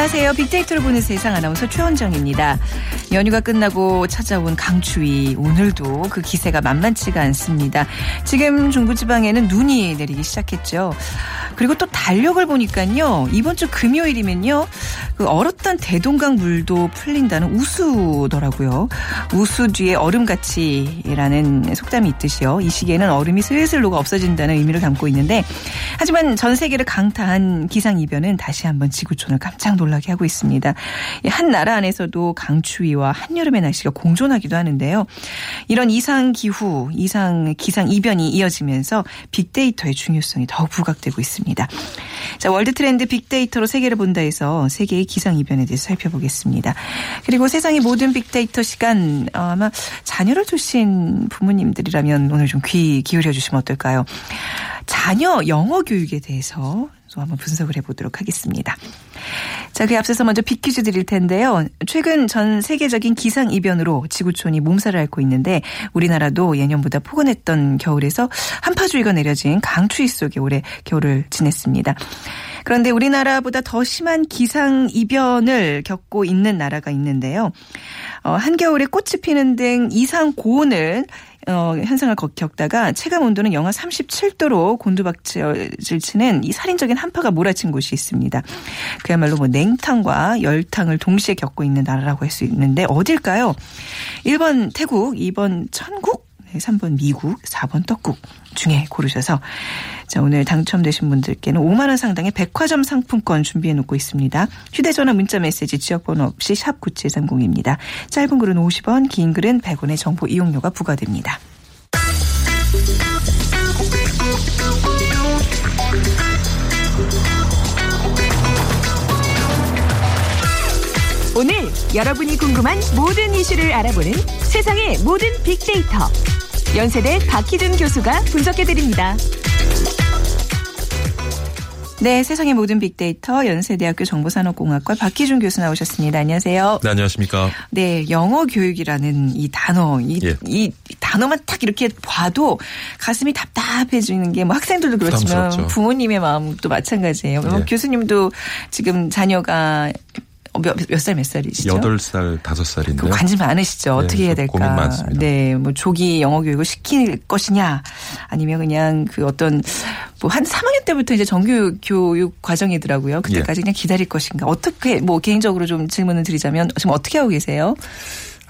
안녕하세요. 빅데이터를 보는 세상 아나운서 최원정입니다. 연휴가 끝나고 찾아온 강추위. 오늘도 그 기세가 만만치가 않습니다. 지금 중부지방에는 눈이 내리기 시작했죠. 그리고 또 달력을 보니까요. 이번 주 금요일이면요. 그 얼었던 대동강 물도 풀린다는 우수더라고요. 우수 뒤에 얼음같이라는 속담이 있듯이요. 이 시기에는 얼음이 슬슬 녹아 없어진다는 의미를 담고 있는데 하지만 전 세계를 강타한 기상 이변은 다시 한번 지구촌을 깜짝 놀라게 하고 있습니다. 이한 나라 안에서도 강추위와 한여름의 날씨가 공존하기도 하는데요. 이런 이상 기후, 이상 기상 이변이 이어지면서 빅데이터의 중요성이 더욱 부각되고 있습니다. 자, 월드 트렌드 빅데이터로 세계를 본다 해서 세계의 기상 이변에 대해서 살펴보겠습니다. 그리고 세상의 모든 빅데이터 시간 어, 아마 자녀를 두신 부모님들이라면 오늘 좀 귀 기울여 주시면 어떨까요? 자녀 영어 교육에 대해서 또 한번 분석을 해보도록 하겠습니다. 자, 그 앞서서 먼저 빅퀴즈 드릴 텐데요. 최근 전 세계적인 기상 이변으로 지구촌이 몸살을 앓고 있는데 우리나라도 예년보다 포근했던 겨울에서 한파주의가 내려진 강추위 속에 올해 겨울을 지냈습니다. 그런데 우리나라보다 더 심한 기상 이변을 겪고 있는 나라가 있는데요. 어, 한겨울에 꽃이 피는 등 이상 고온을 어, 현상을 겪- 겪다가 체감 온도는 영하 37도로 곤두박질을 치는 이 살인적인 한파가 몰아친 곳이 있습니다. 그야말로 뭐 냉탕과 열탕을 동시에 겪고 있는 나라라고 할 수 있는데 어딜까요? 1번 태국, 2번 천국, 네, 3번 미국, 4번 떡국 중에 고르셔서 자, 오늘 당첨되신 분들께는 5만 원 상당의 백화점 상품권 준비해 놓고 있습니다. 휴대 전화 문자 메시지 지역 번호 없이 샵 9730입니다. 짧은 글은 50원, 긴 글은 100원의 정보 이용료가 부과됩니다. 오늘 여러분이 궁금한 모든 이슈를 알아보는 세상의 모든 빅데이터. 연세대 박희준 교수가 분석해드립니다. 네, 세상의 모든 빅데이터 연세대학교 정보산업공학과 박희준 교수 나오셨습니다. 안녕하세요. 네, 안녕하십니까. 네, 영어 교육이라는 이 단어, 이, 예. 이 단어만 딱 이렇게 봐도 가슴이 답답해지는 게 뭐 학생들도 그렇지만 부담스럽죠. 부모님의 마음도 마찬가지예요. 뭐 예. 교수님도 지금 자녀가 몇살몇 살이시죠? 여덟 살 다섯 살인데요 그 관심 많으시죠. 네, 어떻게 해야 좀 될까? 고민 많습니다. 네, 뭐 조기 영어 교육을 시킬 것이냐, 아니면 그냥 그 어떤 뭐 한 3학년 때부터 이제 정규 교육 과정이더라고요. 그때까지 예. 그냥 기다릴 것인가? 어떻게 뭐 개인적으로 좀 질문을 드리자면 지금 어떻게 하고 계세요?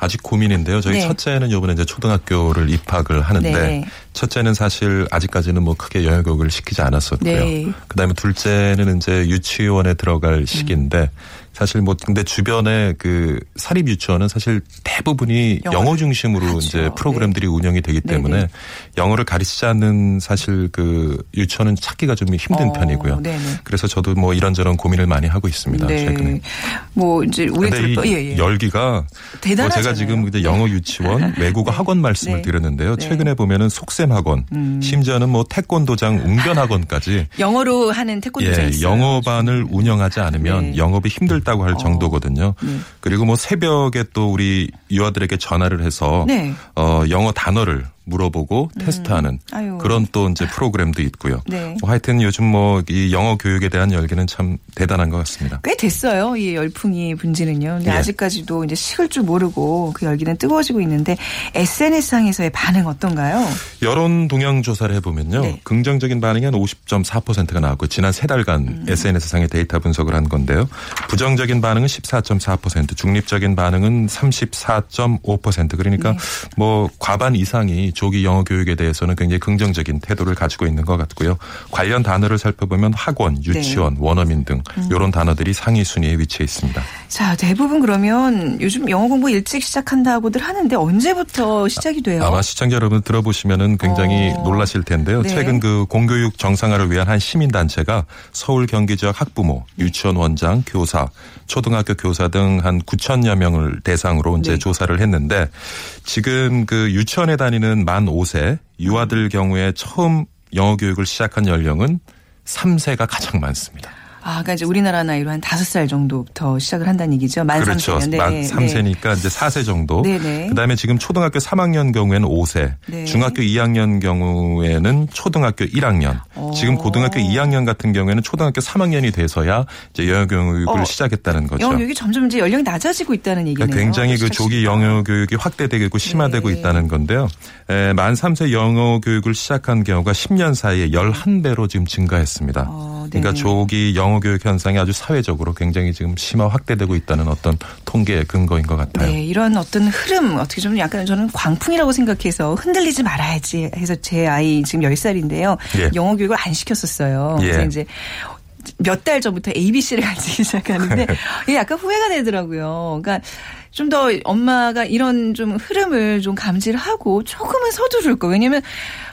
아직 고민인데요. 저희 네. 첫째는 요번에 이제 초등학교를 입학을 하는데 네. 첫째는 사실 아직까지는 뭐 크게 영어 교육을 시키지 않았었고요. 네. 그다음에 둘째는 이제 유치원에 들어갈 시기인데 사실 뭐 근데 주변에 그 사립 유치원은 사실 대부분이 영어를 영어 중심으로 하죠. 이제 프로그램들이 운영이 되기 네, 때문에 네. 영어를 가르치지 않는 사실 그 유치원은 찾기가 좀 힘든 어, 편이고요. 네네. 그래서 저도 뭐 이런저런 고민을 많이 하고 있습니다. 최근에. 뭐 이제 우리 둘도 예, 예. 열기가 뭐 대단하잖아요. 제가 지금 이제 영어 유치원, 외국어 학원 말씀을 네. 드렸는데요. 네. 음. 최근에 보면은 속셈 학원, 심지어는 뭐 태권도장 웅변 학원까지 영어로 하는 태권도가 예, 있어요. 영어반을 운영하지 않으면 네. 영업이 힘들다 고 할 어. 정도거든요. 네. 그리고 뭐 새벽에 또 우리 유아들에게 전화를 해서 네. 어, 영어 단어를 물어보고 테스트하는 음. 아유. 그런 또 이제 프로그램도 있고요. 네. 뭐 하여튼 요즘 뭐 이 영어 교육에 대한 열기는 참 대단한 것 같습니다. 꽤 됐어요. 이 열풍이 분지는요. 근데 예. 아직까지도 이제 식을 줄 모르고 그 열기는 뜨거워지고 있는데 SNS상에서의 반응 어떤가요? 여론 동향 조사를 해보면요. 네. 긍정적인 반응이 한 50.4%가 나왔고 지난 세 달간 음. SNS상의 데이터 분석을 한 건데요. 부정적인 반응은 14.4%, 중립적인 반응은 34.5% 그러니까 네. 뭐 과반 이상이 조기 영어 교육에 대해서는 굉장히 긍정적인 태도를 가지고 있는 것 같고요. 관련 단어를 살펴보면 학원, 유치원, 원어민 등 이런 단어들이 상위 순위에 위치해 있습니다. 자, 대부분 그러면 요즘 영어 공부 일찍 시작한다고들 하는데 언제부터 시작이 돼요? 아마 시청자 여러분 들어보시면은 굉장히 어. 놀라실 텐데요. 네. 최근 그 공교육 정상화를 위한 한 시민 단체가 서울 경기 지역 학부모, 유치원 원장, 교사, 초등학교 교사 등 한 9천여 명을 대상으로 이제 네. 조사를 했는데 지금 그 유치원에 다니는 만 5세 유아들 경우에 처음 영어 교육을 시작한 연령은 3세가 가장 많습니다. 아, 그러니까 이제 우리나라 나이로 한 다섯 살 정도부터 시작을 한다는 얘기죠. 만 그렇죠. 3세면. 만 3세니까 이제 4세 정도. 네네. 그다음에 지금 초등학교 3학년 경우에는 5세, 네. 중학교 2학년 경우에는 초등학교 1학년, 어. 지금 고등학교 2학년 같은 경우에는 초등학교 3학년이 돼서야 이제 영어 교육을 어, 시작했다는 거죠. 영어 교육이 점점 이제 연령이 낮아지고 있다는 얘기네요. 그러니까 굉장히 그 조기 시기가. 영어 교육이 확대되고 심화되고 네. 있다는 건데요. 에, 만 3세 영어 교육을 시작한 경우가 10년 사이에 11배로 지금 증가했습니다. 어, 네. 그러니까 조기 영어 교육 현상이 아주 사회적으로 굉장히 지금 심화 확대되고 있다는 어떤 통계의 근거인 것 같아요. 네, 이런 어떤 흐름 어떻게 좀 약간 저는 광풍이라고 생각해서 흔들리지 말아야지 해서 제 아이 지금 10살인데요. 예. 영어 교육을 안 시켰었어요. 그래서 예. 이제 몇 달 전부터 ABC를 가르치기 시작하는데 이게 약간 후회가 되더라고요. 그러니까 좀 더 엄마가 이런 좀 흐름을 좀 감지를 하고 조금은 서두를 거. 왜냐면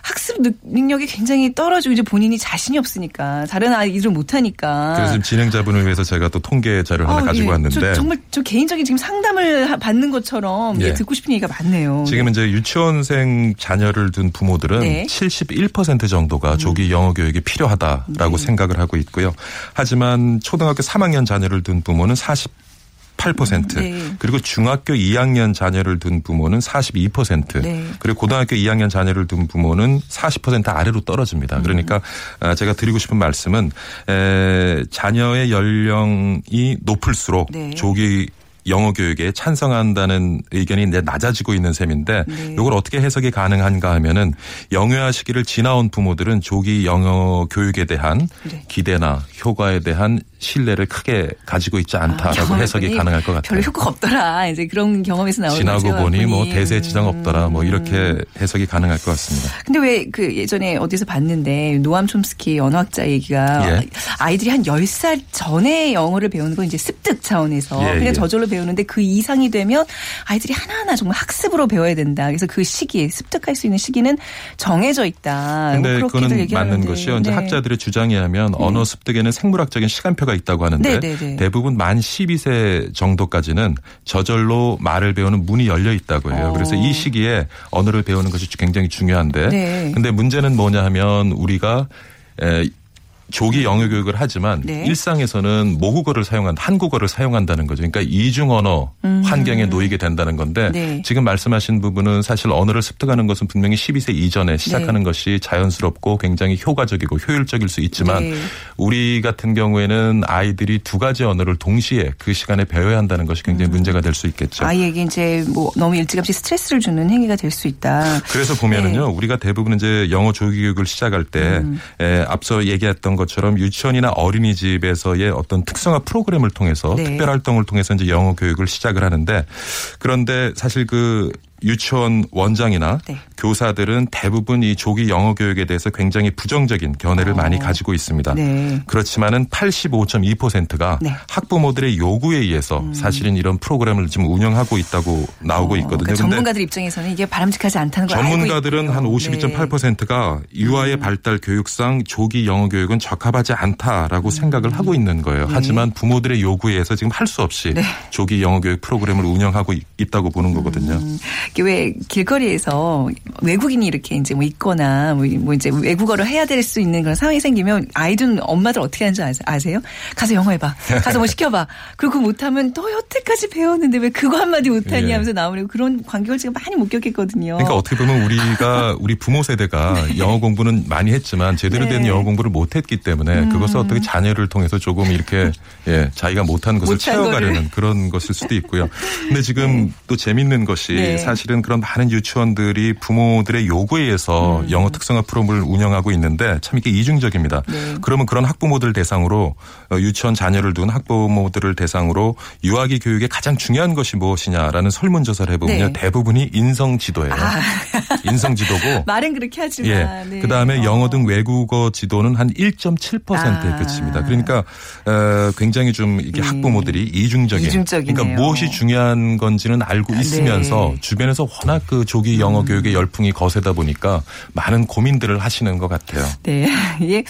학습 능- 능력이 굉장히 떨어지고 이제 본인이 자신이 없으니까 다른 아이들은 못하니까. 그래서 지금 진행자분을 위해서 제가 또 통계 자료를 하나 아, 가지고 예. 왔는데 저, 정말 저 개인적인 지금 상담을 하- 받는 것처럼 예. 예, 듣고 싶은 얘기가 많네요. 지금 이제 유치원생 자녀를 둔 부모들은 네. 음. 71% 정도가 조기 영어 교육이 필요하다라고 네. 생각을 하고 있고요. 하지만 초등학교 3학년 자녀를 둔 부모는 48% 네. 그리고 중학교 2학년 자녀를 둔 부모는 42% 네. 그리고 고등학교 2학년 자녀를 둔 부모는 40% 아래로 음. 떨어집니다. 그러니까 아, 제가 드리고 싶은 말씀은 에, 자녀의 연령이 높을수록 네. 조기 영어 교육에 찬성한다는 의견이 이제 낮아지고 있는 셈인데 네. 이걸 어떻게 해석이 가능한가 하면은 영유아 시기를 지나온 부모들은 조기 영어 교육에 대한 네. 기대나 효과에 대한 신뢰를 크게 가지고 있지 않다라고 경험을 해석이 가능할 것 같아요. 별로 효과가 없더라. 이제 그런 경험에서 나오는 지나고. 보니 뭐. 대세 지장 없더라 뭐 이렇게 해석이 가능할 것 같습니다. 근데 왜 그 예전에 어디서 봤는데 노암 촘스키 언어학자 얘기가 예. 아이들이 한 10살 전에 영어를 배우는 건 이제 습득 차원에서 예, 그냥 예. 저절로 배우는데 그 이상이 되면 아이들이 하나하나 정말 학습으로 배워야 된다. 그래서 그 시기에 습득할 수 있는 시기는 정해져 있다. 근데 뭐 그거는. 맞는 것이요. 이제 네. 학자들의 주장에 하면 언어 습득에는 생물학적인 시간표 가 있다고 하는데 네, 네, 네. 대부분 만 12세 정도까지는 저절로 말을 배우는 문이 열려 있다고 해요. 어. 그래서 이 시기에 언어를 배우는 것이 굉장히 중요한데 네. 근데 문제는 뭐냐 하면 우리가 에, 조기 영어 교육을 하지만 네. 일상에서는 모국어를 사용한 한국어를 사용한다는 거죠. 그러니까 이중 언어 환경에 놓이게 된다는 건데 음. 네. 지금 말씀하신 부분은 사실 언어를 습득하는 것은 분명히 12세 이전에 시작하는 네. 것이 자연스럽고 굉장히 효과적이고 효율적일 수 있지만 네. 우리 같은 경우에는 아이들이 두 가지 언어를 동시에 그 시간에 배워야 한다는 것이 굉장히 문제가 될 수 있겠죠. 음. 아이에게 이제 뭐 너무 일찌감치 스트레스를 주는 행위가 될 수 있다. 그래서 보면은요, 네. 우리가 대부분 이제 영어 조기 교육을 시작할 때 음. 에, 앞서 얘기했던 것처럼 유치원이나 어린이집에서의 어떤 특성화 프로그램을 통해서 네. 특별 활동을 통해서 이제 영어 교육을 시작을 하는데 그런데 사실 그 유치원 원장이나 네. 교사들은 대부분 이 조기 영어 교육에 대해서 굉장히 부정적인 견해를 많이 가지고 있습니다. 어. 네. 그렇지만은 85.2%가 네. 음. 학부모들의 요구에 의해서 사실은 이런 프로그램을 지금 운영하고 있다고 나오고 어, 있거든요. 그러니까 전문가들 입장에서는 이게 바람직하지 않다는 걸 전문가들은. 한 네. 음. 52.8%가 유아의 발달 교육상 조기 영어 교육은 적합하지 않다라고 생각을 하고 있는 거예요. 네. 하지만 부모들의 요구에 의해서 지금 할 수 없이 조기 영어 교육 프로그램을 운영하고 있- 있다고 보는 거거든요. 음. 왜 길거리에서 외국인이 이렇게 이제 뭐 있거나 뭐, 뭐 이제 외국어를 해야 될 수 있는 그런 상황이 생기면 아이들 엄마들 어떻게 하는지 아세- 아세요? 가서 영어 해봐. 가서 뭐 시켜봐. 그리고 못하면 너 여태까지 배웠는데 왜 그거 한마디 못하니 예. 하면서 나오는 그런 광경을 제가 많이 목격했거든요. 그러니까 어떻게 보면 우리가 우리 부모 세대가 영어 공부는 많이 했지만 제대로 된 네. 음. 영어 공부를 못했기 때문에 그것을 어떻게 자녀를 통해서 조금 이렇게 예, 자기가 못한 것을 채워가려는 그런 것일 수도 있고요. 근데 지금 또 재밌는 것이 네. 사실 사실은 그런 많은 유치원들이 부모들의 요구에 의해서 음. 영어 특성화 프로그램을 운영하고 있는데 참 이게 이중적입니다. 네. 그러면 그런 학부모들 대상으로 어, 유치원 자녀를 둔 학부모들을 대상으로 유아기 교육의 가장 중요한 것이 무엇이냐라는 설문조사를 해보면요 네. 대부분이 인성 지도예요. 인성 지도고 말은 그렇게 하지만. 예. 네. 그 다음에 어. 영어 등 외국어 지도는 한 1.7%에 아. 그칩니다. 그러니까 어, 굉장히 좀 이게 네. 학부모들이 이중적인. 이중적이네요. 그러니까 무엇이 중요한 건지는 알고 있으면서 네. 주변에서 워낙 그 조기 영어 교육의 열풍이 거세다 보니까 많은 고민들을 하시는 것 같아요. 네. 이게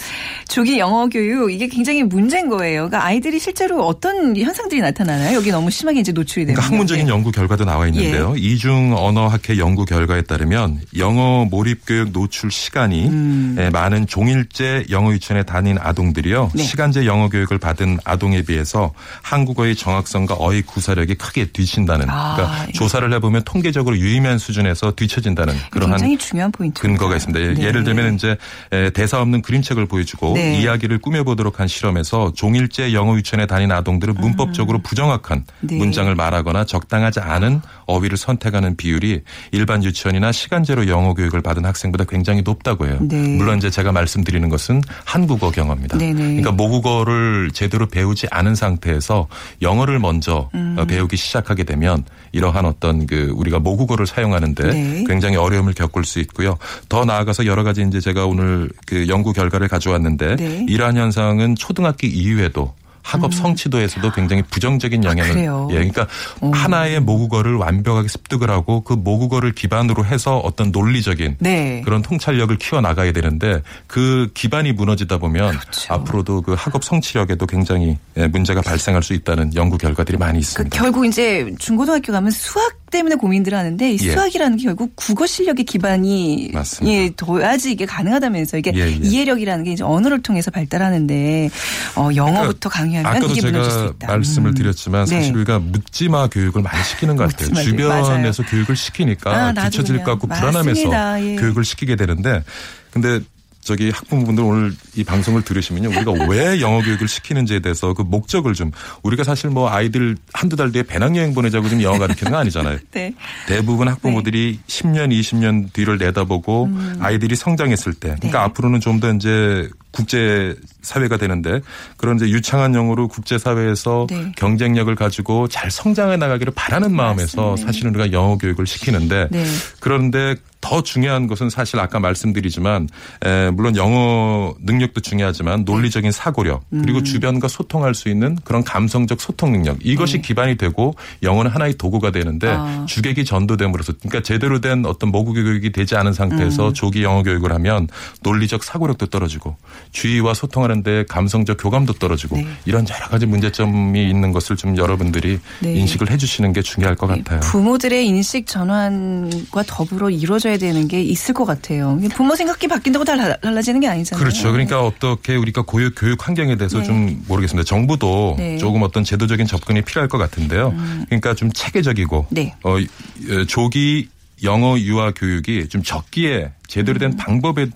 조기 영어 교육 이게 굉장히 문제인 거예요. 그러니까 아이들이 실제로 어떤 현상들이 나타나나요? 여기 너무 심하게 이제 노출이 되면. 그러니까 학문적인 네. 연구 결과도 나와 있는데요. 이중 언어 학회 연구 결과에 따르면 영어 몰입 교육 노출 시간이 예, 많은 종일제 영어 유치원에 다닌 아동들이요. 음. 네. 시간제 영어 교육을 받은 아동 에 비해서 한국어의 정확성과 어휘 구사력이 크게 뒤친다는 아, 그러니까 예. 조사를 해보면 통계적으로 유의미한 수준에서 뒤처진다는 그러한 굉장히 중요한 포인트. 근거가 있습니다. 예, 네. 예를 들면 이제 에, 대사 없는 그림책을 보여주고 네. 이야기를 꾸며보도록 한 실험에서 종일제 영어 유치원에 다닌 아동들은 문법적으로 부정확한 네. 문장을 말하거나 적당하지 않은 어휘를 선택하는 비율이 일반 유치원이나 시간제로 영어 교육을 받은 학생보다 굉장히 높다고 해요. 네. 물론 이제 제가 말씀드리는 것은 한국어 경어입니다. 네네. 그러니까 모국어를 제대로 배우지 않은 상태에서 영어를 먼저 음. 어, 배우기 시작하게 되면 이러한 어떤 그 우리가 모국어를 사용하는데 네. 굉장히 어려움을 겪을 수 있고요. 더 나아가서 여러 가지 이제 제가 오늘 그 연구 결과를 가져왔는데 네. 이러한 현상은 초등학교 이후에도 학업 성취도에서도 굉장히 부정적인 영향을 음. 그래요? 예 그러니까 어. 하나의 모국어를 완벽하게 습득을 하고 그 모국어를 기반으로 해서 어떤 논리적인 네. 그런 통찰력을 키워 나가야 되는데 그 기반이 무너지다 보면 그렇죠. 앞으로도 그 학업 성취력에도 굉장히 예, 문제가 발생할 수 있다는 연구 결과들이 많이 그 있습니다. 결국 이제 중고등학교 가면 수학 때문에 고민들을 하는데 이 예. 수학이라는 게 결국 국어 실력의 기반이 맞습니다. 예, 둬야지 이게 가능하다면서 이게 예, 예. 이해력이라는 게 이제 언어를 통해서 발달하는데 어, 영어부터 강요하면 아까도 이게 무너질 수 있다. 말씀을 음. 드렸지만 네. 사실 우리가 묻지마 교육을 많이 시키는 것 같아요. 주변에서 교육을 시키니까 아, 뒤처질 것 같고. 불안하면서. 예. 교육을 시키게 되는데 근데 저기 학부모분들 오늘 이 방송을 들으시면요. 우리가 왜 영어 교육을 시키는지에 대해서 그 목적을 좀 우리가 사실 뭐 아이들 한두 달 뒤에 배낭여행 보내자고 좀 영어 가르치는 거 아니잖아요. 네. 대부분 학부모들이 10년, 20년 뒤를 내다보고 음. 아이들이 성장했을 때, 그러니까 네. 앞으로는 좀 더 이제 국제 사회가 되는데 그런 이제 유창한 영어로 국제 사회에서 네. 경쟁력을 가지고 잘 성장해 나가기를 바라는 마음에서 맞습니다. 사실은 우리가 영어 교육을 시키는데 네. 그런데 더 중요한 것은 사실 아까 말씀드리지만 에, 물론 영어 능력도 중요하지만 논리적인 사고력 음. 그리고 주변과 소통할 수 있는 그런 감성적 소통 능력 이것이 기반이 되고 영어는 하나의 도구가 되는데 네. 아. 주객이 전도됨으로써 그러니까 제대로 된 어떤 모국 교육이 되지 않은 음. 상태에서 조기 영어 교육을 하면 논리적 사고력도 떨어지고 주위와 소통하는데 감성적 교감도 떨어지고 네. 이런 여러 가지 문제점이 있는 것을 좀 여러분들이 네. 인식을 해주시는 게 중요할 것 같아요. 부모들의 인식 전환과 더불어 이루어져야 되는 게 있을 것 같아요. 부모 생각이 바뀐다고 다 달라- 달라지는 게 아니잖아요. 그렇죠. 그러니까 어떻게 우리가 고육 교육 환경에 대해서 네. 좀 모르겠습니다. 정부도 네. 음. 조금 어떤 제도적인 접근이 필요할 것 같은데요. 그러니까 좀 체계적이고 네. 어, 이- 어, 조기 영어 유아 교육이 좀 적기에 제대로 된 방법에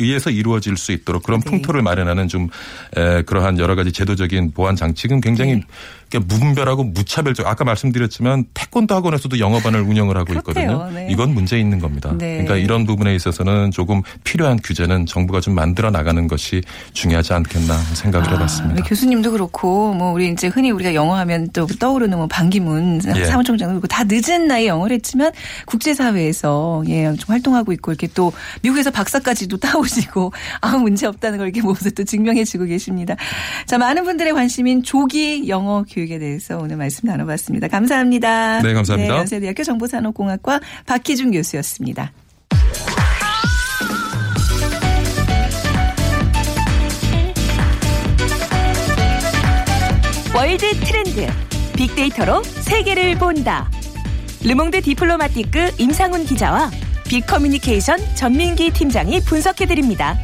의해서 이루어질 수 있도록 그런 음. 네. 풍토를 마련하는 좀 에, 그러한 여러 가지 제도적인 보완 장치는 굉장히 네. 그러니까 무분별하고 무차별적 아까 말씀드렸지만 태권도 학원에서도 영어반을 운영을 하고. 있거든요. 네. 이건 문제 있는 겁니다. 네. 그러니까 이런 부분에 있어서는 조금 필요한 규제는 정부가 좀 만들어 나가는 것이 중요하지 않겠나 생각을 아, 해봤습니다. 교수님도 그렇고 뭐 우리 이제 흔히 우리가 영어하면 또 떠오르는 뭐 반기문 예. 사무총장도 그렇고 다 늦은 나이에 영어를 했지만 국제 사회에서 예, 좀 활동하고 있고 이렇게 또 미국에서 박사까지도 따오시고 아무 문제 없다는 걸 이렇게 모두 또 증명해주고 계십니다. 자 많은 분들의 관심인 조기 영어 교육 에 대해서 오늘 말씀 나눠봤습니다. 감사합니다. 네, 감사합니다. 연세대학교 정보산업공학과 박희준 교수였습니다. 월드 트렌드 빅데이터로 세계를 본다. 르몽드 디플로마티크 임상훈 기자와 빅커뮤니케이션 전민기 팀장이 분석해 드립니다.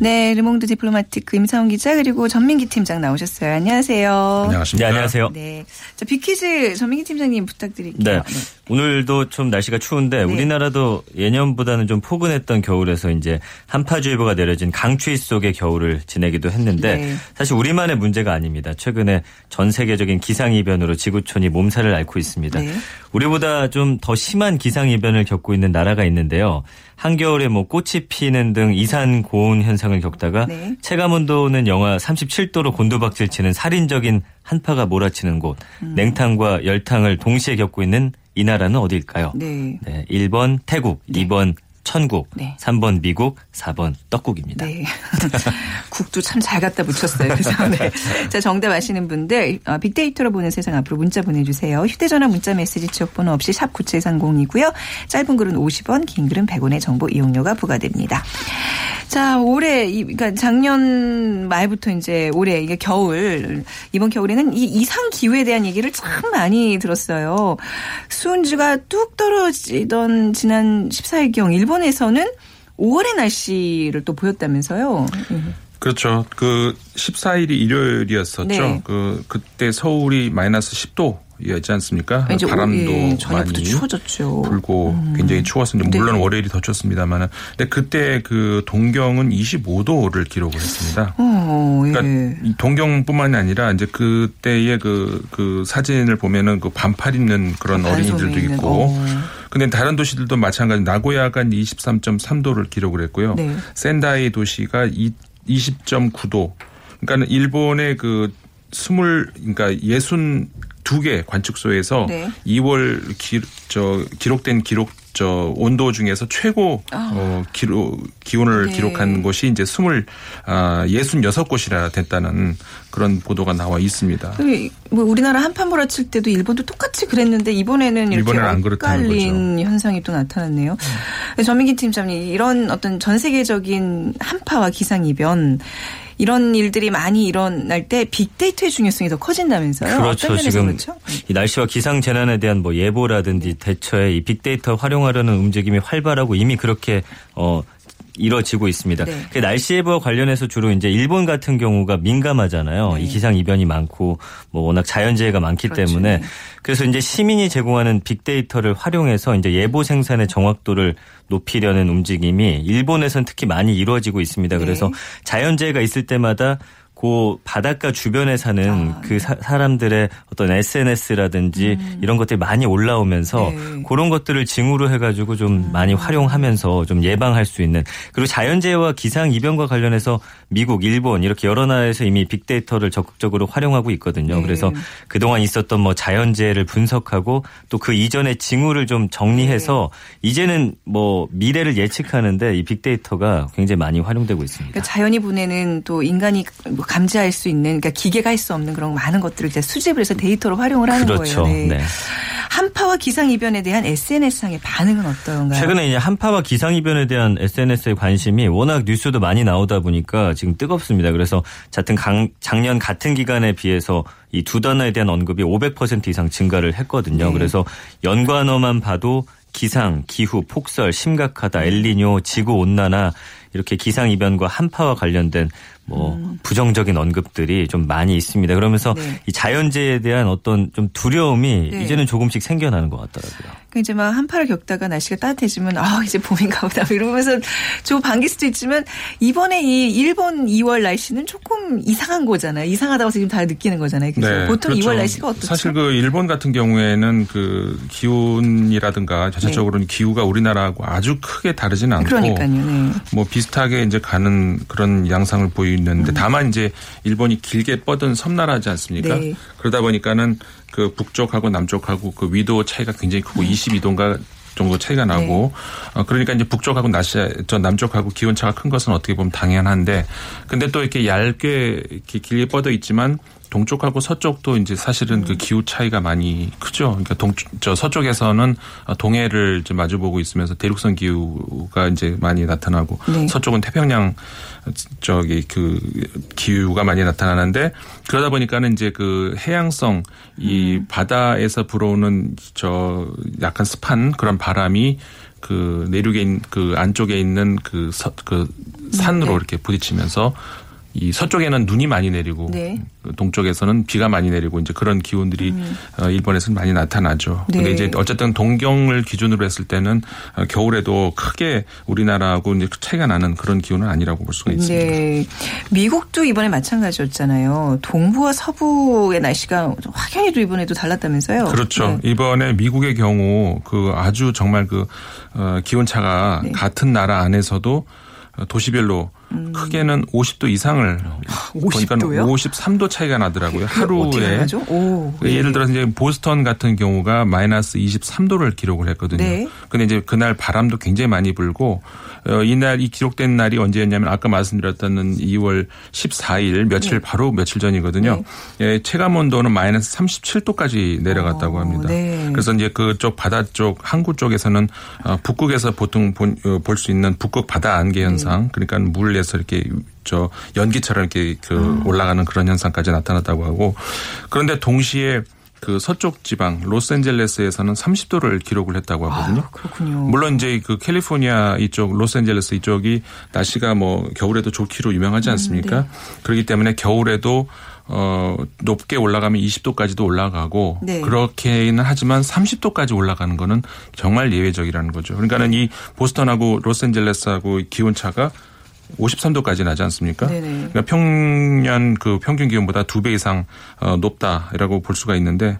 네, 르몽드 디플로마티크 임상훈 기자 그리고 전민기 팀장 나오셨어요. 안녕하세요. 안녕하십니까. 네, 안녕하세요. 네. 자, 빅퀴즈 전민기 팀장님 부탁드릴게요. 네. 오늘도 좀 날씨가 추운데 네. 우리나라도 예년보다는 좀 포근했던 겨울에서 이제 한파주의보가 내려진 강추위 속의 겨울을 지내기도 했는데 네. 사실 우리만의 문제가 아닙니다. 최근에 전 세계적인 기상이변으로 지구촌이 몸살을 앓고 있습니다. 네. 우리보다 좀 더 심한 기상이변을 겪고 있는 나라가 있는데요. 한겨울에 뭐 꽃이 피는 등 이산 고온 현상을 겪다가 네. 체감 온도는 영하 37도로 곤두박질 치는 살인적인 한파가 몰아치는 곳, 음. 냉탕과 열탕을 동시에 겪고 있는 이 나라는 어딜까요? 네. 네, 1번 태국, 2번 천국, 네. 3번 미국, 4번 떡국입니다. 네. 국도 참 잘 갖다 붙였어요. 그래서 네. 자, 정답 아시는 분들 어, 빅데이터로 보는 세상 앞으로 문자 보내주세요. 휴대전화 문자 메시지 지역번호 없이 샵 9730이고요. 짧은 글은 50원, 긴 글은 100원의 정보 이용료가 부과됩니다. 자, 올해 이- 그러니까 작년 말부터 이제 올해 이게 겨울 이번 겨울에는 이 이상 기후에 대한 얘기를 참 많이 들었어요. 수온지가 뚝 떨어지던 지난 14일경 일본에서는 5월의 날씨를 또 보였다면서요. 그렇죠. 그 14일이 일요일이었었죠. 네. 그 그때 서울이 마이너스 10도 였지 않습니까? 이제 바람도 예, 저녁부터 많이 추워졌죠. 불고 굉장히 추웠습니다. 네. 물론 월요일이 더 춥습니다만은. 근데 그때 그 동경은 25도를 기록을 했습니다. 어, 예. 그러니까 이 동경뿐만이 아니라 이제 그때의 그, 그 사진을 보면은 그 반팔 입는 그런 어린이들도 있고. 어. 근데 다른 도시들도 마찬가지. 나고야가 23.3도를 기록을 했고요. 네. 센다이 도시가 이- 20.9도. 그러니까 일본의 그 스물 그러니까 예순 두 개 관측소에서 네. 2월 기, 저 기록된 기록 저 온도 중에서 최고 어 기록 기온을 아. 네. 기록한 곳이 이제 스물 아 예순 여섯 곳이나 됐다는 그런 보도가 나와 있습니다. 그, 뭐 우리나라 한판 몰아칠 때도 일본도 똑같이 그랬는데 이번에는 이렇게 엇갈린 현상이 또 나타났네요. 전민기 팀장님 이런 어떤 전 세계적인 한파와 기상 이변 이런 일들이 많이 일어날 때 빅데이터의 중요성이 더 커진다면서요? 그렇죠. 지금 그렇죠? 이 날씨와 기상 재난에 대한 뭐 예보라든지 대처에 이 빅데이터 활용하려는 움직임이 활발하고 이미 그렇게 어 이뤄지고 있습니다. 네. 그 날씨 예보와 관련해서 주로 이제 일본 같은 경우가 민감하잖아요. 네. 이 기상 이변이 많고 뭐 워낙 자연재해가 많기 그렇죠. 때문에 네. 그래서 이제 시민이 제공하는 빅데이터를 활용해서 이제 예보 생산의 정확도를 높이려는 움직임이 일본에선 특히 많이 이루어지고 있습니다. 네. 그래서 자연재해가 있을 때마다 그 바닷가 주변에 사는 아, 그 사, 사람들의 어떤 SNS라든지 이런 것들이 많이 올라오면서 음. 네. 그런 것들을 징후로 해가지고 좀 많이 활용하면서 좀 예방할 수 있는 그리고 자연재해와 기상 이변과 관련해서 미국, 일본 이렇게 여러 나라에서 이미 빅데이터를 적극적으로 활용하고 있거든요. 네. 그래서 그동안 있었던 뭐 자연재해를 분석하고 또 그 이전의 징후를 좀 정리해서 네. 이제는 뭐 미래를 예측하는데 이 빅데이터가 굉장히 많이 활용되고 있습니다. 그러니까 자연이 보내는 또 인간이 뭐 감지할 수 있는 그러니까 기계가 할 수 없는 그런 많은 것들을 이제 수집을 해서 데이터로 활용을 하는 그렇죠. 거예요. 네. 한파와 기상 이변에 대한 SNS상의 반응은 어떤가요? 최근에 이제 한파와 기상이변에 대한 SNS의 관심이 워낙 뉴스도 많이 나오다 보니까 지금 뜨겁습니다. 그래서 같은 강- 작년 같은 기간에 비해서 이 두 단어에 대한 언급이 500% 이상 증가를 했거든요. 네. 그래서 연관어만 봐도 기상, 기후, 폭설, 심각하다, 엘니뇨, 지구 온난화 이렇게 기상 이변과 한파와 관련된 뭐 부정적인 언급들이 좀 많이 있습니다. 그러면서 음. 네. 이 자연재해에 대한 어떤 좀 두려움이 네. 이제는 조금씩 생겨나는 것 같더라고요. 그 이제 막 한파를 겪다가 날씨가 따뜻해지면 아 이제 봄인가 보다 이러면서 좀 반길 수도 있지만 이번에 이 일본 2월 날씨는 조금 이상한 거잖아요. 이상하다고 지금 다 느끼는 거잖아요. 그래서 보통 그렇죠. 2월 날씨가 어떻죠? 사실 그 일본 같은 경우에는 그 기온이라든가 전체적으로는 기후가 우리나라하고 아주 크게 다르지는 않고 네. 그러니까요. 네. 뭐 비슷하게 이제 가는 그런 양상을 음. 보이는 데 다만 이제 일본이 길게 뻗은 섬나라지 않습니까? 네. 그러다 보니까는 그 북쪽하고 남쪽하고 그 위도 차이가 굉장히 크고 22도인가 정도 차이가 나고 네. 어 그러니까 이제 북쪽하고 날씨 저 남쪽하고 기온 차가 큰 것은 어떻게 보면 당연한데 근데 또 이렇게 얇게 이렇게 길게 뻗어 있지만 동쪽하고 서쪽도 이제 사실은 음. 그 기후 차이가 많이 크죠. 그러니까 동, 저 서쪽에서는 동해를 이제 마주보고 있으면서 대륙성 기후가 이제 많이 나타나고 네. 서쪽은 태평양 저기 그 기후가 많이 나타나는데 그러다 보니까는 이제 그 해양성 이 음. 바다에서 불어오는 저 약간 습한 그런 바람이 그 내륙에 있는 그 안쪽에 있는 그, 서, 그 산으로 네. 이렇게 부딪히면서 이 서쪽에는 눈이 많이 내리고 네. 음. 그 동쪽에서는 비가 많이 내리고 이제 그런 기온들이 어, 일본에서는 많이 나타나죠. 네. 근데 이제 어쨌든 동경을 기준으로 했을 때는 어, 겨울에도 크게 우리나라하고 이제 차이가 나는 그런 기온은 아니라고 볼 수가 있습니다. 네. 미국도 이번에 마찬가지였잖아요. 동부와 서부의 날씨가 확연히 또 이번에도 달랐다면서요. 그렇죠. 네. 이번에 미국의 경우 그 아주 정말 그 어, 기온 차가 네. 같은 나라 안에서도 어, 도시별로 크게는 50도 이상을 보니까 50도 요? 53도 차이가 나더라고요. 어떻게 하루에? 오. 그 예를 들어서 이제 보스턴 같은 경우가 마이너스 23도를 기록을 했거든요. 네. 근데 이제 그날 바람도 굉장히 많이 불고 어, 이날 이 기록된 날이 언제였냐면 아까 말씀드렸던 2월 14일 며칠 네. 바로 며칠 전이거든요. 예, 체감 온도는 마이너스 37도까지 내려갔다고 어, 합니다. 네. 그래서 이제 그쪽 바다 쪽 항구 쪽에서는 어, 북극에서 보통 어, 볼수 있는 북극 바다 안개 현상, 그러니까 물 에서 이렇게 저 연기처럼 이렇게 그 올라가는 그런 현상까지 나타났다고 하고 그런데 동시에 그 서쪽 지방 로스앤젤레스에서는 30도를 기록을 했다고 하거든요. 아, 그렇군요. 물론 이제 그 캘리포니아 이쪽 로스앤젤레스 이쪽이 날씨가 뭐 겨울에도 좋기로 유명하지 않습니까? 그렇기 때문에 겨울에도 어 높게 올라가면 20도까지도 올라가고 네. 그렇게는 하지만 30도까지 올라가는 거는 정말 예외적이라는 거죠. 그러니까는 이 보스턴하고 로스앤젤레스하고 기온 차가 53도까지 나지 않습니까? 네네. 그러니까 평년 그 평균 기온보다 두 배 이상 어, 높다라고 볼 수가 있는데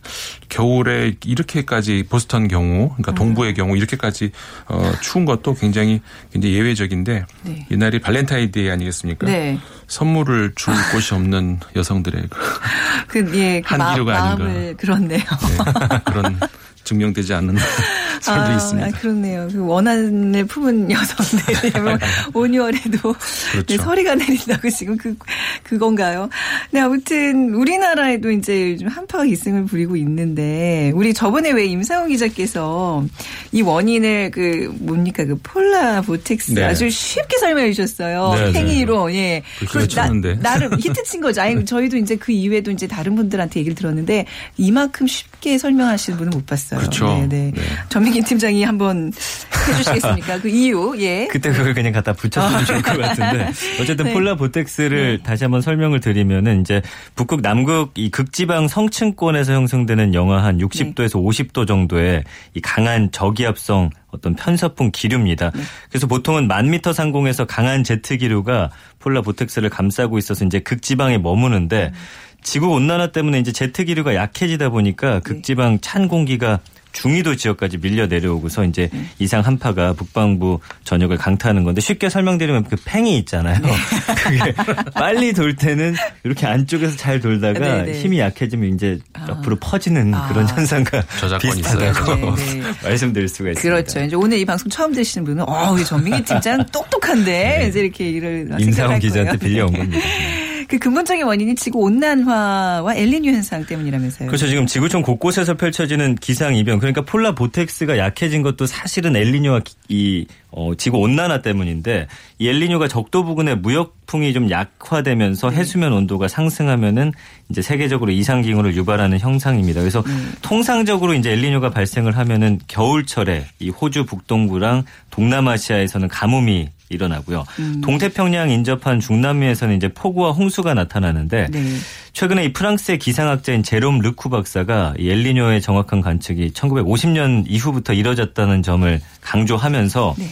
겨울에 이렇게까지 보스턴 경우, 음. 그러니까 동부의 경우 이렇게까지 어, 추운 것도 굉장히 굉장히 예외적인데 네. 이날이 발렌타인데이 아니겠습니까? 네. 선물을 줄 곳이 없는 여성들의 그 그, 예, 그 마, 한기류가 아닌가. 그렇네요. 네, 그런 증명되지 않는 설도 아, 있습니다. 아, 그렇네요. 그 원한을 품은 여성들이 뭐 오뉴월에도 그렇죠. 네, 서리가 내린다고 지금 그 그건가요? 네 아무튼 우리나라에도 이제 요즘 한파가 기승을 부리고 있는데 우리 저번에 왜 임상훈 기자께서 이 원인을 그 뭡니까 그 폴라 보텍스 네. 아주 쉽게 설명해 주셨어요. 네, 네. 팽이로 예. 그 쳤는데. 나, 름 히트 친 거죠. 아니 저희도 이제 그 이외에도 이제 다른 분들한테 얘기를 들었는데 이만큼 쉽 게 설명하시는 분은 못 봤어요. 그렇죠. 네, 네. 네. 전민기 팀장이 한번 해주시겠습니까? 그 이유, 예. 그때 그걸 그냥 갖다 붙였으면 좋을 것 같은데 어쨌든 네. 폴라 보텍스를 다시 한번 설명을 드리면은 이제 북극 남극 이 극지방 성층권에서 형성되는 영하 한 60도에서 50도 정도의 이 강한 저기압성 어떤 편서풍 기류입니다. 그래서 보통은 만 미터 상공에서 강한 제트 기류가 폴라 보텍스를 감싸고 있어서 이제 극지방에 머무는데 지구 온난화 때문에 이제 제트 기류가 약해지다 보니까 극지방 찬 공기가 중위도 지역까지 밀려 내려오고서 이제 이상 한파가 북방부 전역을 강타하는 건데 쉽게 설명드리면 그 팽이 있잖아요. 그게 빨리 돌 때는 이렇게 안쪽에서 잘 돌다가 네, 네. 힘이 약해지면 이제 옆으로 퍼지는 아. 그런 현상과 비슷하다고. 네, 네. 말씀드릴 수가 있습니다. 그렇죠. 이제 오늘 이 방송 처음 들으시는 분은, 어, 우리 전민기 팀장 똑똑한데, 이제 이렇게 일을. 네. 임상훈 기자한테. 빌려온 겁니다. 그 근본적인 원인이 지구 온난화와 엘니뇨 현상 때문이라면서요. 그렇죠. 지금 지구촌 곳곳에서 펼쳐지는 기상 이변. 그러니까 폴라 보텍스가 약해진 것도 사실은 엘니뇨와 기- 이 어, 지구 온난화 때문인데 이 엘니뇨가 적도 부근의 무역풍이 좀 약화되면서 해수면 온도가 상승하면은 이제 세계적으로 이상 기온을 유발하는 형상입니다. 그래서 통상적으로 이제 엘니뇨가 발생을 하면은 겨울철에 이 호주 북동부랑 동남아시아에서는 가뭄이 일어나고요. 동태평양 인접한 중남미에서는 이제 폭우와 홍수가 나타나는데 네. 최근에 이 프랑스의 기상학자인 제롬 르쿠 박사가 이 엘니뇨의 정확한 관측이 1950년 이후부터 이뤄졌다는 점을 강조하면서 네.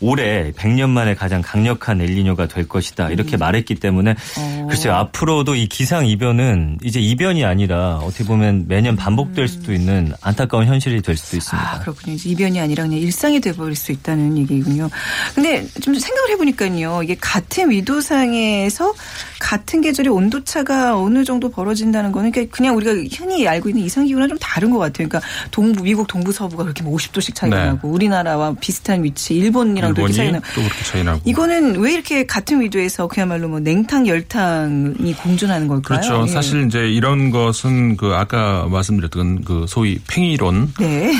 올해 100년 만에 가장 강력한 엘니뇨가 될 것이다 이렇게 말했기 때문에 음. 어. 글쎄요 앞으로도 이 기상 이변은 이제 이변이 아니라 어떻게 보면 매년 반복될 수도 있는 안타까운 현실이 될 수도 있습니다. 아, 그렇군요. 이제 이변이 아니라 그냥 일상이 돼버릴 수 있다는 얘기군요. 근데 좀 생각을 해보니까요. 이게 같은 위도상에서 같은 계절의 온도 차가 어느 정도 벌어진다는 거는 그러니까 그냥 우리가 흔히 알고 있는 이상 기후랑 좀 다른 것 같아요. 그러니까 동부, 미국 동부 서부가 그렇게 뭐 50도씩 차이가 네. 나고 우리나라와 비슷한 위치, 일본이랑 또 이렇게 일본이 차이 나고. 또 그렇게 차이 나고. 이거는 왜 이렇게 같은 위도에서 그야말로 뭐 냉탕, 열탕이 공존하는 걸까요? 그렇죠. 예. 사실 이제 이런 것은 그 아까 말씀드렸던 그 소위 팽이론 네.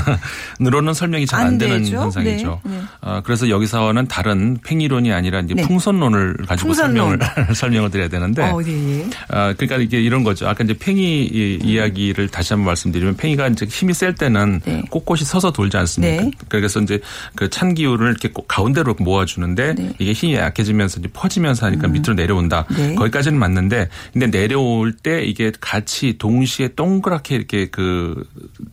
으로는 설명이 잘안안 되는 되죠. 현상이죠. 네, 네. 아, 그래서 여기서는 다른 팽이론이 아니라 이제 네. 풍선론을 가지고 풍선론. 설명을 설명을 드려야 되는데 어, 네. 예. 아, 그러니까 이게 이런 거죠. 아까 이제 팽이 이- 이야기를 다시 한번 말씀드리면 팽이가 이제 힘이 셀 때는 네. 꼿꼿이 서서 돌지 않습니까? 네. 그래서 이제 그 찬 기후를 이렇게 꼭 가운데로 모아주는데 네. 이게 힘이 약해지면서 이제 퍼지면서 하니까 밑으로 내려온다. 네. 거기까지는 맞는데 근데 내려올 때 이게 같이 동시에 동그랗게 이렇게 그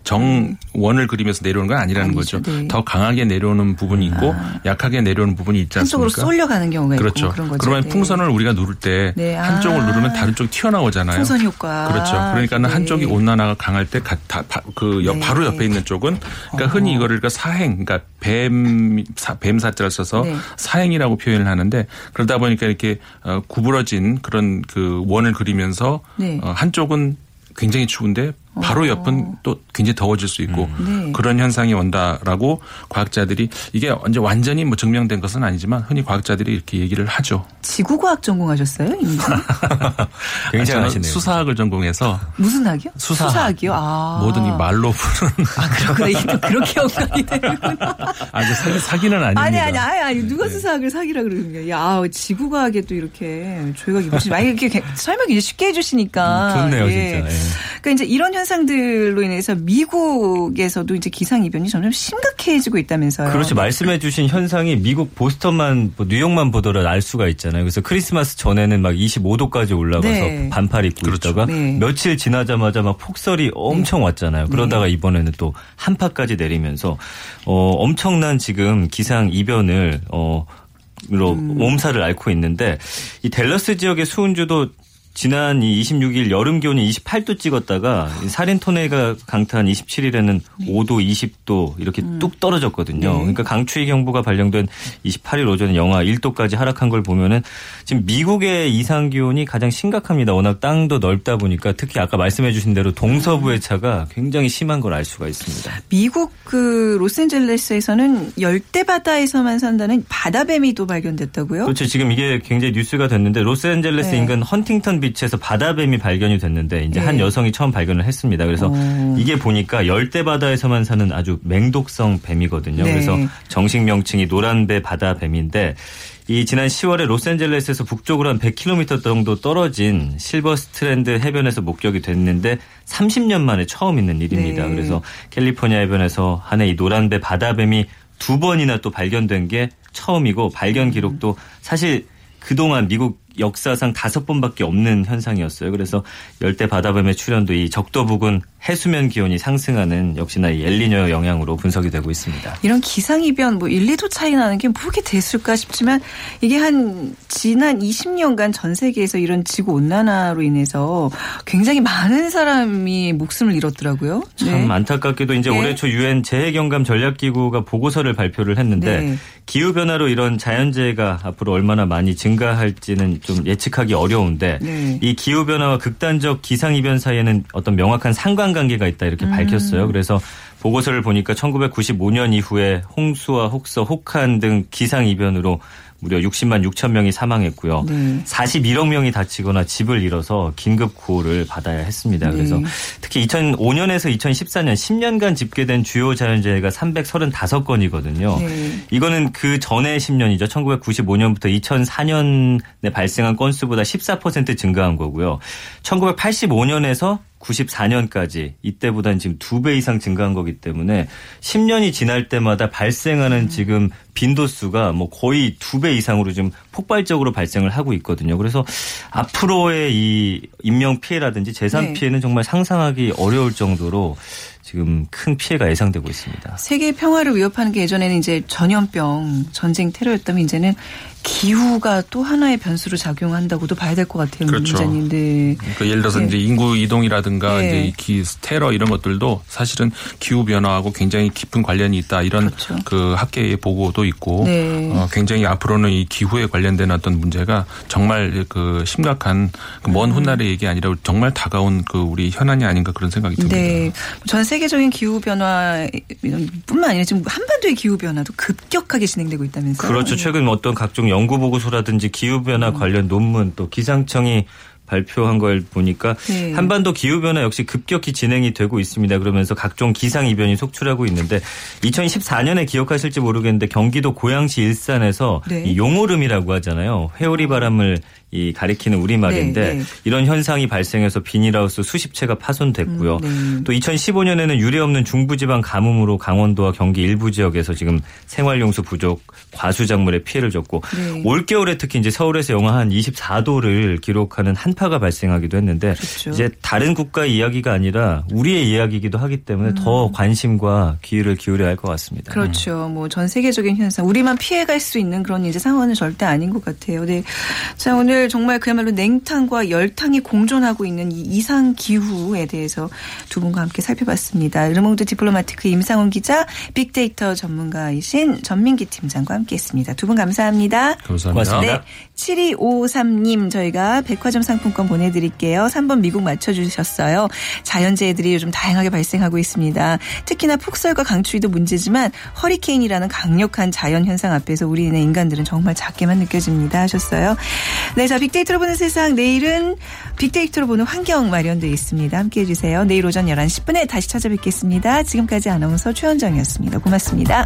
정원을 그리면서 내려오는 건 아니라는 아니죠. 거죠. 네. 더 강하게 내려오는 부분이 있고 약하게 내려오는 부분이 있지 한쪽으로 않습니까? 쏠려가는 경우가 그렇죠. 있고 그런 거죠. 그러면 네. 풍선을 우리가 누를 때 네. 한쪽을 아. 누르면 다른 쪽이 튀어나오잖아요. 풍선 효과. 그렇죠. 그러니까는 네. 한쪽이 온난화가 강할 때그 네. 바로 옆에 있는 쪽은 그러니까 흔히 이거를 그러니까 사행 그러니까 뱀 사, 뱀 사자를 써서 네. 사행이라고 표현을 하는데 그러다 보니까 이렇게 어, 구부러진 그런 그 원을 그리면서 네. 어, 한쪽은 굉장히 추운데 바로 옆은 또 굉장히 더워질 수 있고 네. 그런 현상이 온다라고 과학자들이 이게 언제 완전히 뭐 증명된 것은 아니지만 흔히 과학자들이 이렇게 얘기를 하죠. 지구과학 전공하셨어요? 저는 굉장하시네요. 수사학을 전공해서 무슨 학이요? 수사학. 이요 아. 모든 이 말로 푸는 아, 그렇구나. 이게 또 그렇게 연관이 되는구나. 아, 그 사기, 사기는 아닙니다. 아니, 아니, 아니, 아니, 누가 수사학을 사기라 그러는 거야. 야, 지구과학에 또 이렇게 조회가 깊으시 아니, 이렇게 설명 이제 쉽게 해주시니까. 음, 좋네요, 예. 진짜. 예. 그러니까 이제 이런 현 상들로 인해서 미국에서도 이제 기상 이변이 점점 심각해지고 있다면서요. 그렇죠. 말씀해 주신 현상이 미국 보스턴만, 뭐 뉴욕만 보더라도 알 수가 있잖아요. 그래서 크리스마스 전에는 막 25도까지 올라가서 네. 반팔 입고 그렇죠. 있다가 네. 며칠 지나자마자 막 폭설이 엄청 왔잖아요. 그러다가 이번에는 또 한파까지 내리면서 어 엄청난 지금 기상 이변을 어. 로 음. 몸살을 앓고 있는데 이 델러스 지역의 수은주도 지난 이 26일 여름 기온이 28도 찍었다가 이 살인 토네가 강타한 27일에는 5도, 20도 이렇게 뚝 떨어졌거든요. 네. 그러니까 강추위 경보가 발령된 28일 오전에 영하 1도까지 하락한 걸 보면은 지금 미국의 이상 기온이 가장 심각합니다. 워낙 땅도 넓다 보니까 특히 아까 말씀해 주신 대로 동서부의 차가 굉장히 심한 걸 알 수가 있습니다. 미국 그 로스앤젤레스에서는 열대 바다에서만 산다는 바다뱀이 또 발견됐다고요? 그렇죠. 지금 이게 굉장히 뉴스가 됐는데 로스앤젤레스 네. 인근 헌팅턴 비치에서 바다뱀이 발견이 됐는데 이제 한 네. 여성이 처음 발견을 했습니다. 그래서 어. 이게 보니까 열대 바다에서만 사는 아주 맹독성 뱀이거든요. 네. 그래서 정식 명칭이 노란배 바다뱀인데 이 지난 10월에 로스앤젤레스에서 북쪽으로 한 100km 정도 떨어진 실버 스트랜드 해변에서 목격이 됐는데 30년 만에 처음 있는 일입니다. 네. 그래서 캘리포니아 해변에서 한 해 이 노란배 바다뱀이 두 번이나 또 발견된 게 처음이고 발견 기록도 사실 그동안 미국 역사상 다섯 번밖에 없는 현상이었어요. 그래서 열대 바다뱀의 출현도 이 적도 부근 해수면 기온이 상승하는 역시나 이 엘리뇨 영향으로 분석이 되고 있습니다. 이런 기상이변 뭐 1, 2도 차이 나는 게뭐 그렇게 됐을까 싶지만 이게 한 지난 20년간 전 세계에서 이런 지구 온난화로 인해서 굉장히 많은 사람이 목숨을 잃었더라고요. 참 안타깝게도 이제 네. 올해 초 유엔 재해경감 전략기구가 보고서를 발표를 했는데 네. 기후 변화로 이런 자연재해가 앞으로 얼마나 많이 증가할지는 좀 예측하기 어려운데 네. 이 기후 변화와 극단적 기상 이변 사이에는 어떤 명확한 상관관계가 있다 이렇게 음. 밝혔어요. 그래서 보고서를 보니까 1995년 이후에 홍수와 혹서, 혹한 등 기상 이변으로 무려 60만 6천 명이 사망했고요. 네. 41억 명이 다치거나 집을 잃어서 긴급 구호를 받아야 했습니다. 네. 그래서 특히 2005년에서 2014년 10년간 집계된 주요 자연재해가 335건이거든요. 네. 이거는 그 전에 10년이죠. 1995년부터 2004년에 발생한 건수보다 14% 증가한 거고요. 1985년에서 94년까지 이때보다는 지금 두 배 이상 증가한 거기 때문에 10년이 지날 때마다 발생하는 지금 빈도수가 뭐 거의 두 배 이상으로 지금 폭발적으로 발생을 하고 있거든요. 그래서 앞으로의 이 인명 피해라든지 재산 네. 피해는 정말 상상하기 어려울 정도로 지금 큰 피해가 예상되고 있습니다. 세계 평화를 위협하는 게 예전에는 이제 전염병, 전쟁, 테러였다면 이제는 기후가 또 하나의 변수로 작용한다고도 봐야 될 것 같아요, 그렇죠. 문자님. 네. 그러니까 예를 들어서 네. 이제 인구 이동이라든가 네. 이제 테러 이런 것들도 사실은 기후 변화하고 굉장히 깊은 관련이 있다 이런 그렇죠. 그 학계의 보고도 있고 네. 어, 굉장히 앞으로는 이 기후에 관련된 어떤 문제가 정말 그 심각한 그먼 음. 훗날의 얘기 아니라 정말 다가온 그 우리 현안이 아닌가 그런 생각이 듭니다. 네. 전 세계적인 기후 변화뿐만 아니라 지금 한반도의 기후 변화도 급격하게 진행되고 있다면서요? 그렇죠. 네. 최근 어떤 각종 연구 보고서라든지 기후 변화 관련 논문 또 기상청이 발표한 걸 보니까 네. 한반도 기후 변화 역시 급격히 진행이 되고 있습니다. 그러면서 각종 기상 이변이 속출하고 있는데 2014년에 기억하실지 모르겠는데 경기도 고양시 일산에서 네. 이 용오름이라고 하잖아요. 회오리 바람을 이 가리키는 우리말인데 네, 네. 이런 현상이 발생해서 비닐하우스 수십 채가 파손됐고요. 음, 네. 또 2015년에는 유례 없는 중부지방 가뭄으로 강원도와 경기 일부 지역에서 지금 생활용수 부족, 과수작물에 피해를 줬고 네. 올겨울에 특히 이제 서울에서 영하 한 24도를 기록하는 한파가 발생하기도 했는데 그렇죠. 이제 다른 국가 이야기가 아니라 우리의 이야기이기도 하기 때문에 더 관심과 기회를 기울여야 할 것 같습니다. 음. 그렇죠. 뭐 전 세계적인 현상, 우리만 피해갈 수 있는 그런 이제 상황은 절대 아닌 것 같아요. 네. 자, 오늘 정말 그야말로 냉탕과 열탕이 공존하고 있는 이 이상 기후에 대해서 두 분과 함께 살펴봤습니다. 르몽드 디플로마티크 임상훈 기자, 빅데이터 전문가이신 전민기 팀장과 함께했습니다. 두 분 감사합니다. 감사합니다. 고맙습니다. 네. 7253님 저희가 백화점 상품권 보내드릴게요. 3번 미국 맞춰주셨어요. 자연재해들이 요즘 다양하게 발생하고 있습니다. 특히나 폭설과 강추위도 문제지만 허리케인이라는 강력한 자연현상 앞에서 우리네 인간들은 정말 작게만 느껴집니다 하셨어요. 네, 자 빅데이터로 보는 세상 내일은 빅데이터로 보는 환경 마련되어 있습니다. 함께 해 주세요. 내일 오전 11시 10분에 다시 찾아뵙겠습니다. 지금까지 아나운서 최현정이었습니다. 고맙습니다.